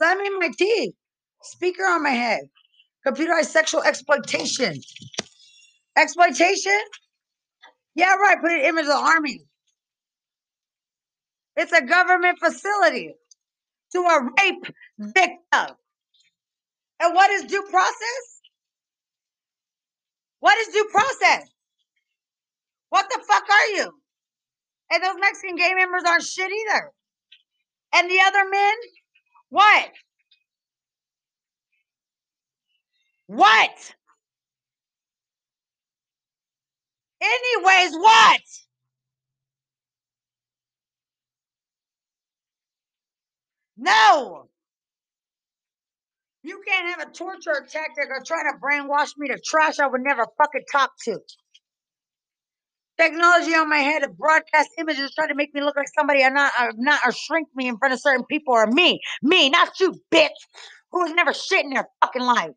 Slam in my teeth. Speaker on my head. Computerized sexual exploitation. Exploitation? Yeah, right. Put an image of the army. It's a government facility to a rape victim. And what is due process? What is due process? What the fuck are you? And those Mexican gay members aren't shit either. And the other men, what? What? Anyways, what? No. You can't have a torture tactic or try to brainwash me to trash I would never fucking talk to. Technology on my head of broadcast images trying to make me look like somebody I'm not, I'm not, or shrink me in front of certain people or me. Me, not you, bitch, who has never shit in their fucking life.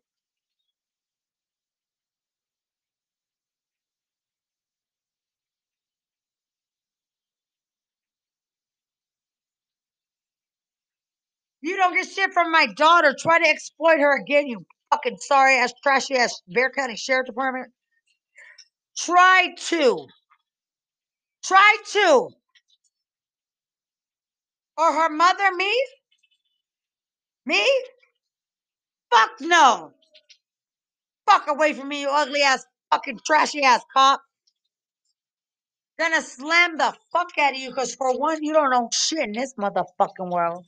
You don't get shit from my daughter. Try to exploit her again, you fucking sorry ass, trashy ass Bexar County Sheriff Department. Try to. Try to. Or her mother, me? Me? Fuck no. Fuck away from me, you ugly ass, fucking trashy ass cop. Gonna slam the fuck out of you because for one, you don't know shit in this motherfucking world.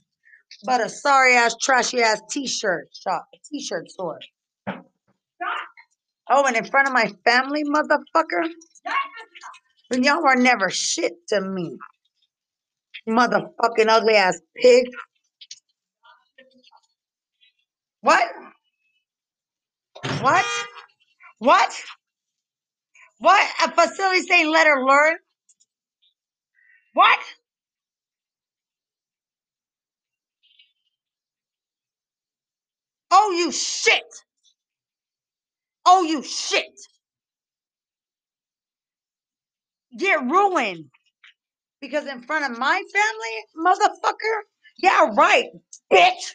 But a sorry ass, trashy ass t-shirt shop, a t-shirt store. Oh, and in front of my family, motherfucker? And y'all were never shit to me. Motherfucking ugly ass pig. What? What? What? What? A facility saying let her learn? What? Oh, you shit. Oh, you shit. Get ruined. Because in front of my family, motherfucker? Yeah, right, bitch.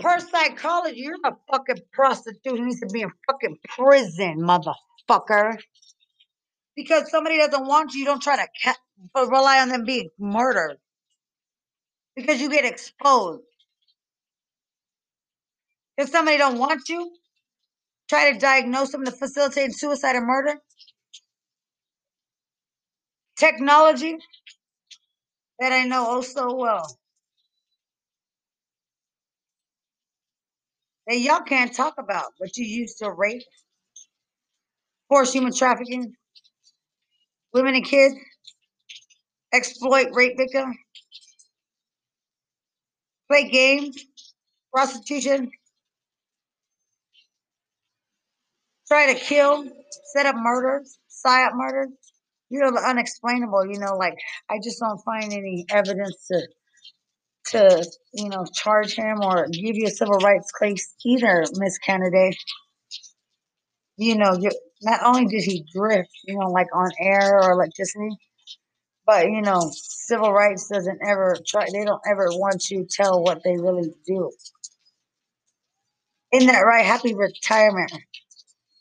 Per psychology, you're a fucking prostitute who needs to be in fucking prison, motherfucker. Because somebody doesn't want you, you don't try to ca- rely on them being murdered. Because you get exposed. If somebody don't want you, try to diagnose them to facilitate suicide or murder. Technology that I know oh so well. That y'all can't talk about, but you used to rape, force human trafficking, women and kids, exploit rape victim, play games, prostitution, try to kill, set up murders, psyop murders. You know, the unexplainable, you know, like I just don't find any evidence to to, you know, charge him or give you a civil rights case either, Miss Kennedy. You know, you not only did he drift, you know, like on air or electricity, but you know, civil rights doesn't ever try they don't ever want to tell what they really do. Isn't that right? Happy retirement.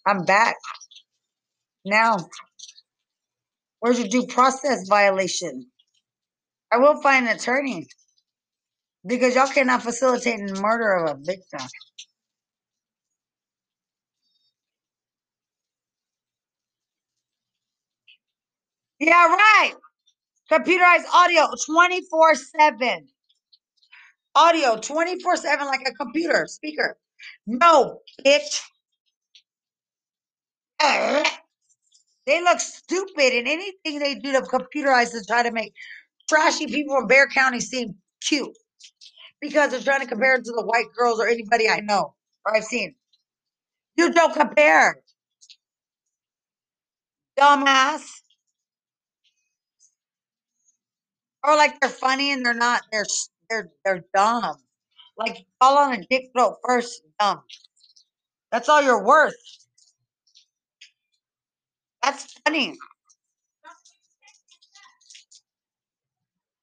I'm back. Now, where's your due process violation? I will find an attorney because y'all cannot facilitate the murder of a victim. Yeah, right. Computerized audio 24 7. Audio 24 7 like a computer speaker. No, bitch. They look stupid in anything they do to computerize to try to make trashy people from Bexar County seem cute because they're trying to compare it to the white girls or anybody I know or I've seen. You don't compare, dumbass. Or like they're funny and they're not. They're they're they're dumb. Like fall on a dick throat first, dumb. That's all you're worth. That's funny.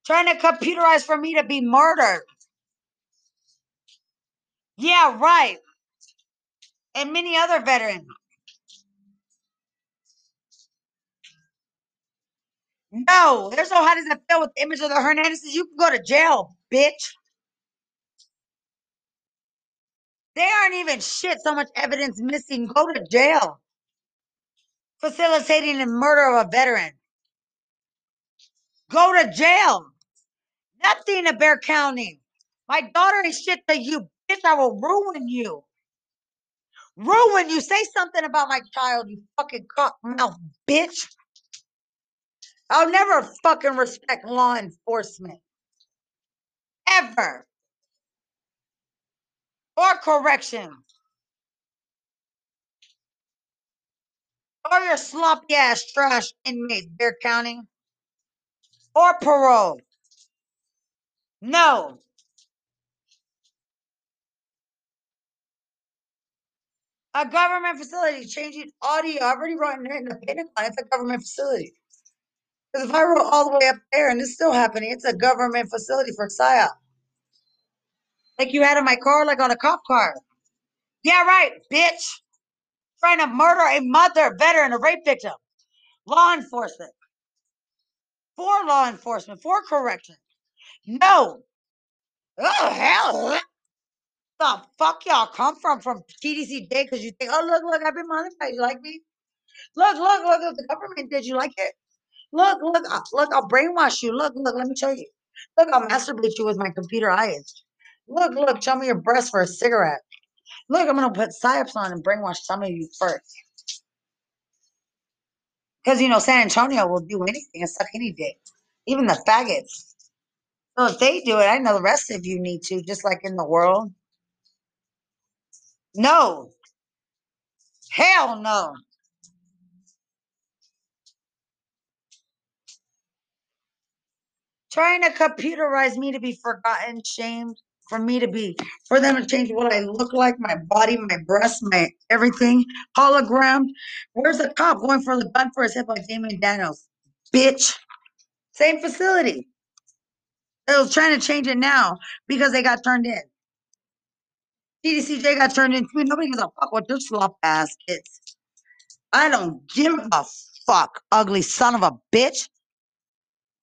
Trying to computerize for me to be murdered. Yeah, right. And many other veterans. No, there's no how does it feel with the image of the Hernandezes? You can go to jail, bitch. They aren't even shit. So much evidence missing. Go to jail. Facilitating the murder of a veteran. Go to jail. Nothing in Bexar County. My daughter is shit to you, bitch. I will ruin you. Ruin you. Say something about my child, you fucking cock mouth bitch. I'll never fucking respect law enforcement. Ever. Or corrections. Or your sloppy ass trash inmates, Bexar County. Or parole. No. A government facility changing audio. I've already written it in the Pentagon. It's a government facility. Because if I wrote all the way up there and it's still happening, it's a government facility for PSYOP. Like you had in my car, like on a cop car. Yeah, right, bitch. Trying to murder a mother, veteran, a rape victim. Law enforcement. For law enforcement, for correction. No. Oh, hell. The fuck y'all come from from TDCJ because you think, oh, look, look, I've been modified. You like me? Look, look, look, look, the government did. You like it? Look, look, uh, look, I'll brainwash you. Look, look, let me show you. Look, I'll masturbate you with my computer eyes. Look, look, show me your breast for a cigarette. Look, I'm gonna put psyops on and brainwash some of you first. Because you know, San Antonio will do anything and suck any dick. Even the faggots. So if they do it, I know the rest of you need to, just like in the world. No. Hell no. Trying to computerize me to be forgotten, shamed, for me to be, for them to change what I look like, my body, my breasts, my everything, hologram. Where's the cop going for the gun for his hip like Damian Daniels? Bitch. Same facility. They was trying to change it now because they got turned in. TDCJ got turned in. Nobody gives a fuck what their slop ass is. I don't give a fuck, ugly son of a bitch.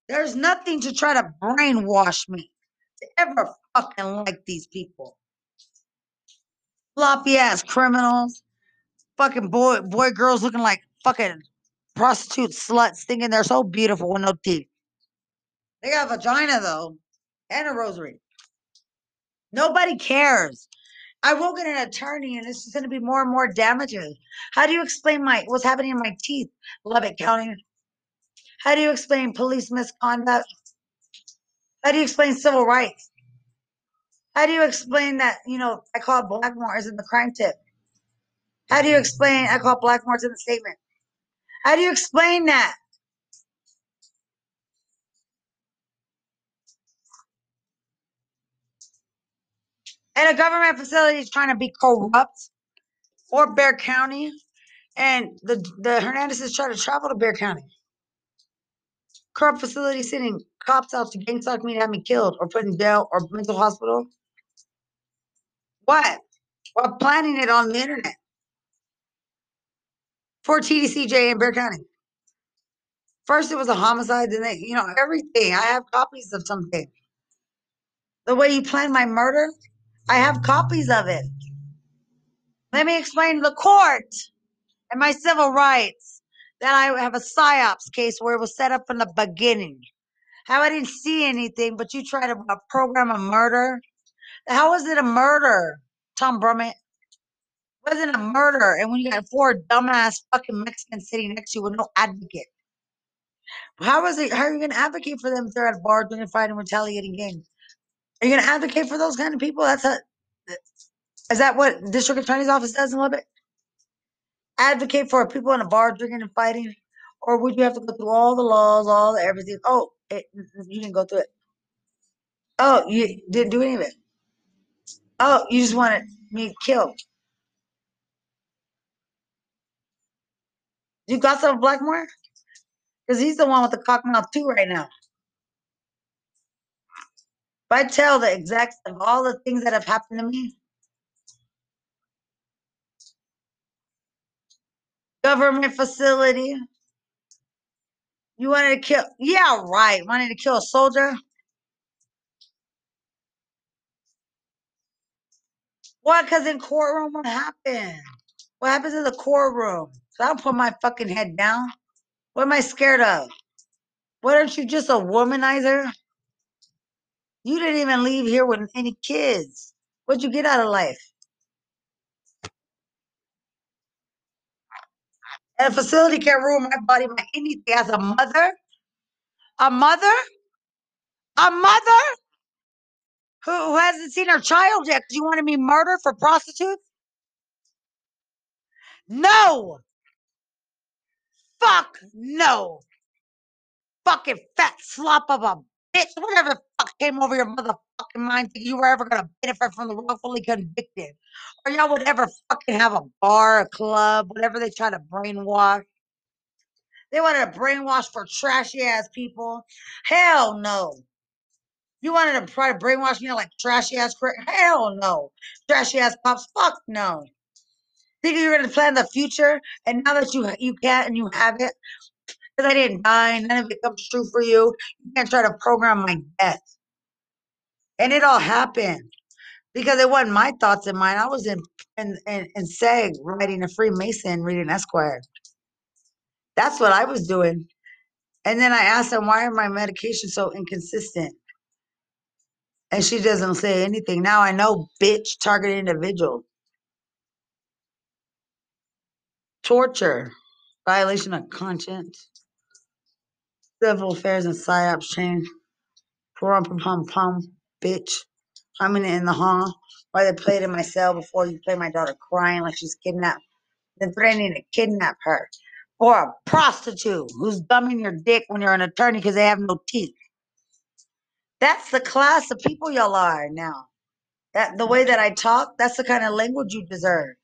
There's nothing to try to brainwash me to ever fucking like these people. Floppy ass criminals, fucking boy, boy, girls looking like fucking prostitute sluts, thinking they're so beautiful with no teeth. They got a vagina though, and a rosary. Nobody cares. I will get an attorney, and this is going to be more and more damages. How do you explain my what's happening in my teeth, Lubbock County? How do you explain police misconduct? How do you explain civil rights? How do you explain that, you know, I call Blackmore is in the crime tip? How do you explain I call Blackmore's in the statement? How do you explain that? And a government facility is trying to be corrupt or Bexar County, and the the Hernandezes try to travel to Bexar County. Corrupt facility sending cops out to gang stalk me to have me killed or put in jail or mental hospital. What? While planning it on the internet for TDCJ in Bexar County. First, it was a homicide, then they, you know, everything. I have copies of something. The way you planned my murder, I have copies of it. Let me explain the court and my civil rights that I have a psyops case where it was set up from the beginning. How I didn't see anything, but you tried to uh, program a murder. How was it a murder, Tom Brummett? wasn't a murder. And when you got four dumbass fucking Mexicans sitting next to you with no advocate. How is it? How are you going to advocate for them if they're at bars and fighting retaliating gangs? Are you going to advocate for those kind of people? That's a. Is that what district attorney's office does in Lubbock? Advocate for people in a bar drinking and fighting, or would you have to go through all the laws, all the everything? Oh, it, you didn't go through it. Oh, you didn't do any of it. Oh, you just wanted me killed. You got some Blackmore? Because he's the one with the cock mouth too right now. If I tell the exact of all the things that have happened to me, government facility, you wanted to kill, yeah, right, wanted to kill a soldier. What? Because in courtroom, what happened? What happens in the courtroom? So I don't put my fucking head down. What am I scared of? What aren't you just a womanizer? You didn't even leave here with any kids. What'd you get out of life? A facility can't ruin my body by anything. As a mother, a mother, a mother who, who hasn't seen her child yet because you wanted me murdered for prostitutes? No! Fuck no! Fucking fat slop of a bitch. Whatever the fuck came over your motherfucking mind that you were ever gonna benefit from the wrongfully convicted. Or y'all would ever fucking have a bar, a club, whatever they try to brainwash. They wanted to brainwash for trashy ass people. Hell no. You wanted to try to brainwash me like trashy ass cra- Hell no. Trashy ass cops. Fuck no. Think you're gonna plan the future, and now that you you can't and you have it, because I didn't die, none of it comes true for you. You can't try to program my death. And it all happened because it wasn't my thoughts in mind. I was in in in, in SEG writing a Freemason, reading Esquire. That's what I was doing. And then I asked them, why are my medications so inconsistent? And she doesn't say anything. Now I know, bitch, target individual. Torture, violation of conscience, civil affairs and psyops change. Pum pum pum pum, bitch. I'm in in the hall. Why they played in my cell before you play my daughter crying like she's kidnapped. Then threatening to kidnap her. Or a prostitute who's dumbing your dick when you're an attorney because they have no teeth. That's the class of people y'all are now. That the way that I talk, that's the kind of language you deserve.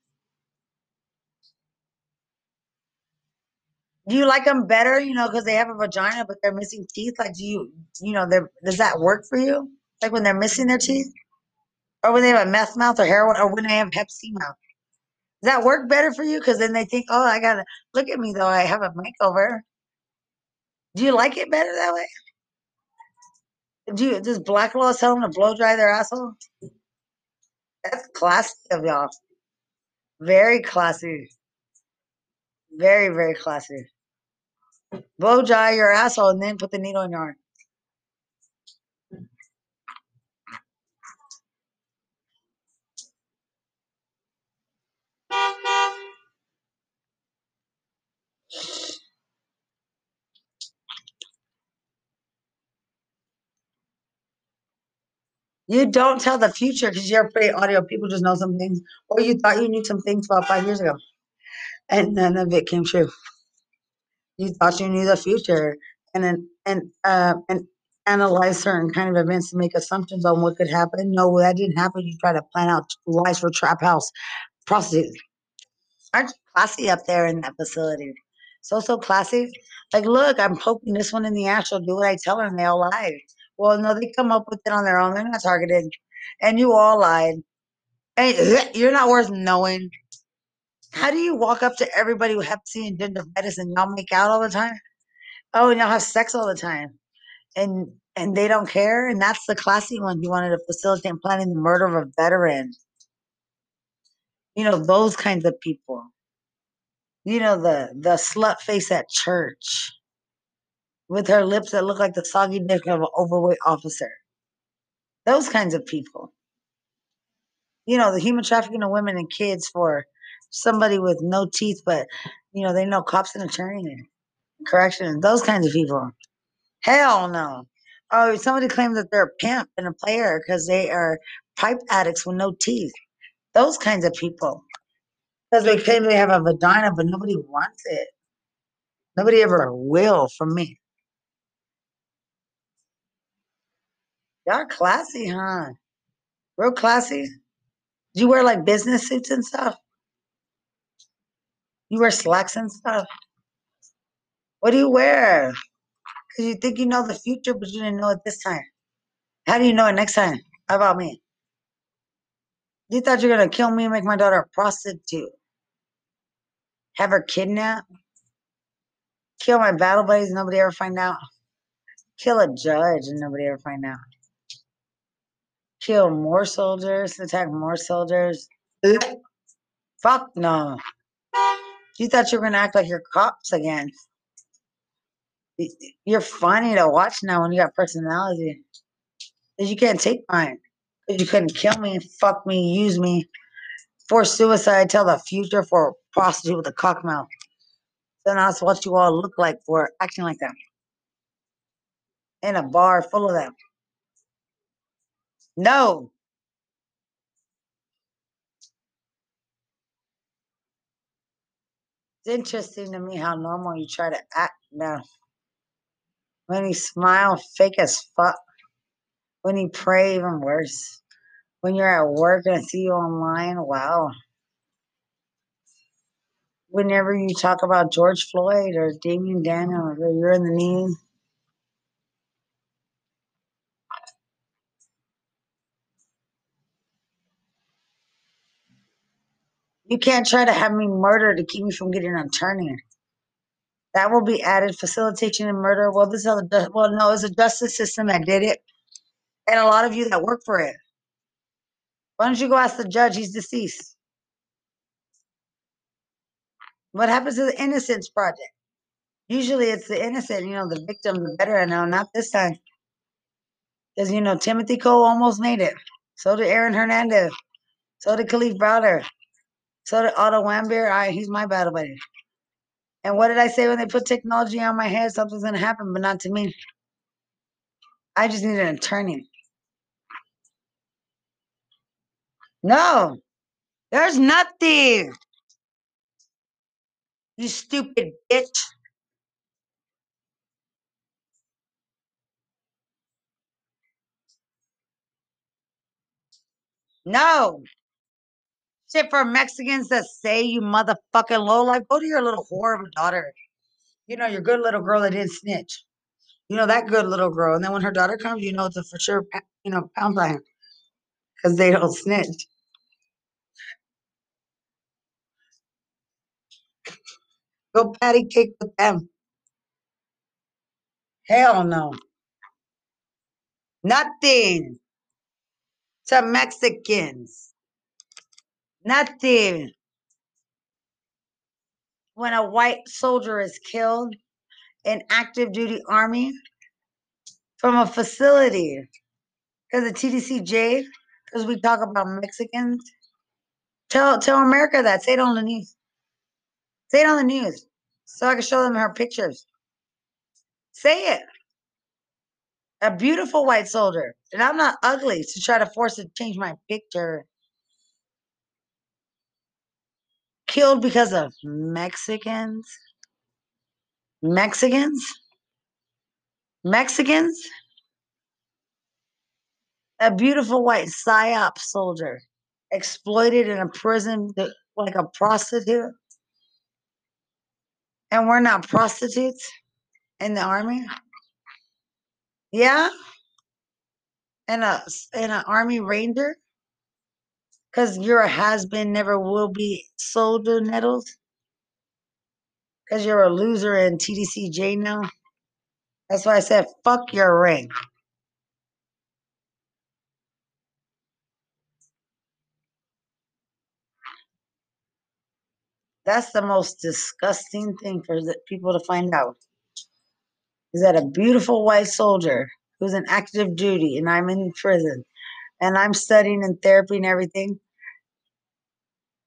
Do you like them better, you know, because they have a vagina but they're missing teeth? Like, do you, you know, they're, does that work for you? Like when they're missing their teeth, or when they have a meth mouth or heroin, or when they have Hep C mouth? Does that work better for you? Because then they think, oh, I gotta look at me though. I have a makeover. Do you like it better that way? Do you does Black Law tell them to blow dry their asshole? That's classy of y'all. Very classy. Very, very classy. Blow dry your asshole and then put the needle in your arm. You don't tell the future because you're afraid audio people just know some things, or you thought you knew some things about five years ago, and none of it came true. You thought you knew the future, and and uh and analyze certain kind of events to make assumptions on what could happen. No, that didn't happen. You try to plan out lies for trap house prostitutes. Aren't you classy up there in that facility? So so classy. Like, look, I'm poking this one in the ass. She'll do what I tell her, and they all lie. Well, no, they come up with it on their own. They're not targeted, and you all lied. And you're not worth knowing. How do you walk up to everybody with Hep C and gingivitis and y'all make out all the time? Oh, and y'all have sex all the time, and and they don't care. And that's the classy one. You wanted to facilitate and planning the murder of a veteran. You know those kinds of people. You know the the slut face at church with her lips that look like the soggy dick of an overweight officer. Those kinds of people. You know, the human trafficking of women and kids for somebody with no teeth, but you know, they know cops and attorney and correction. Those kinds of people. Hell no. Oh, somebody claimed that they're a pimp and a player because they are pipe addicts with no teeth. Those kinds of people. Because they claim they have a vagina, but nobody wants it. Nobody ever will from me. Y'all classy, huh? Real classy. Do you wear like business suits and stuff? You wear slacks and stuff? What do you wear? Because you think you know the future, but you didn't know it this time. How do you know it next time? How about me? You thought you were going to kill me and make my daughter a prostitute. Have her kidnapped. Kill my battle buddies nobody ever find out. Kill a judge and nobody ever find out. Kill more soldiers, attack more soldiers. Fuck no. You thought you were going to act like you're cops again. You're funny to watch now when you got personality. Because you can't take mine. Because you couldn't kill me, fuck me, use me, force suicide, tell the future for a prostitute with a cock mouth. Then that's what you all look like for acting like that. In a bar full of them. No. It's interesting to me how normal you try to act now. When you smile, fake as fuck. When you pray, even worse. When you're at work and I see you online, wow. Whenever you talk about George Floyd or Damian Daniel or you're in the news, you can't try to have me murdered to keep me from getting an attorney. That will be added facilitation and murder. Well, this is the well, no, it's a justice system that did it, and a lot of you that work for it. Why don't you go ask the judge? He's deceased. What happens to the Innocence Project? Usually it's the innocent, you know, the victim, the better. I know, not this time. Because, you know, Timothy Cole almost made it. So did Aaron Hernandez. So did Kalief Browder. So did Otto Warmbier. I, he's my battle buddy. And what did I say when they put technology on my head? Something's to happen, but not to me. I just need an attorney. No, there's nothing. You stupid bitch. No. Shit for Mexicans that say you motherfucking low life. Go to your little whore of a daughter. You know, your good little girl that didn't snitch. You know, that good little girl. And then when her daughter comes, you know it's a for sure, you know, pound by Because they don't snitch. Go patty cake with them. Hell no. Nothing to Mexicans. Nothing. When a white soldier is killed in active duty army from a facility because the TDCJ, because we talk about Mexicans. Tell tell America that. Say it on the news. Say it on the news so I can show them her pictures. Say it. A beautiful white soldier. And I'm not ugly to try to force to change my picture. Killed because of Mexicans. Mexicans. Mexicans. A beautiful white PSYOP soldier exploited in a prison like a prostitute. And we're not prostitutes in the army. Yeah. And a and an army ranger. Cause you're a has been, never will be soldier nettles. Cause you're a loser in TDCJ now. That's why I said fuck your ring. That's the most disgusting thing for people to find out. Is that a beautiful white soldier who's in active duty and I'm in prison and I'm studying and therapy and everything.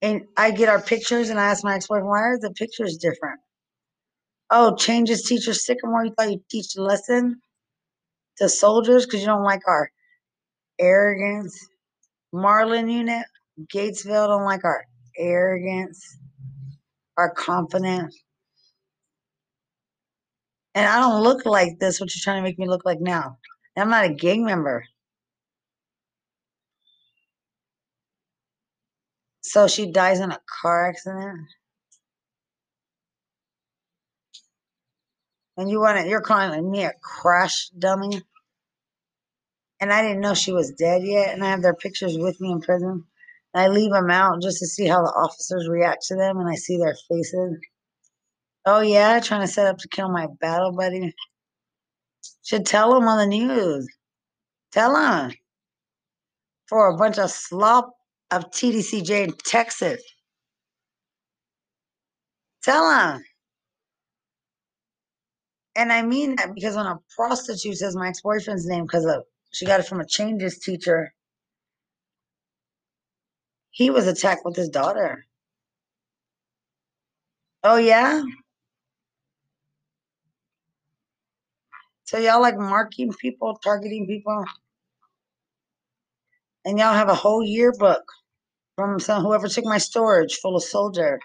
And I get our pictures and I ask my ex-boyfriend, why are the pictures different? Oh, changes teacher Sycamore. You thought you teach a lesson to soldiers because you don't like our arrogance. Marlin unit, Gatesville don't like our arrogance are confident. And I don't look like this, what you're trying to make me look like now. I'm not a gang member. So she dies in a car accident. And you want to, you're calling me a crash dummy? And I didn't know she was dead yet. And I have their pictures with me in prison. And I leave them out just to see how the officers react to them. And I see their faces. Oh, yeah, trying to set up to kill my battle buddy. Should tell them on the news. Tell them. For a bunch of slop of TDCJ in Texas. Tell them. And I mean that because when a prostitute says my ex-boyfriend's name because she got it from a changes teacher, he was attacked with his daughter. Oh yeah? So y'all like marking people, targeting people? And y'all have a whole yearbook from some whoever took my storage full of soldier.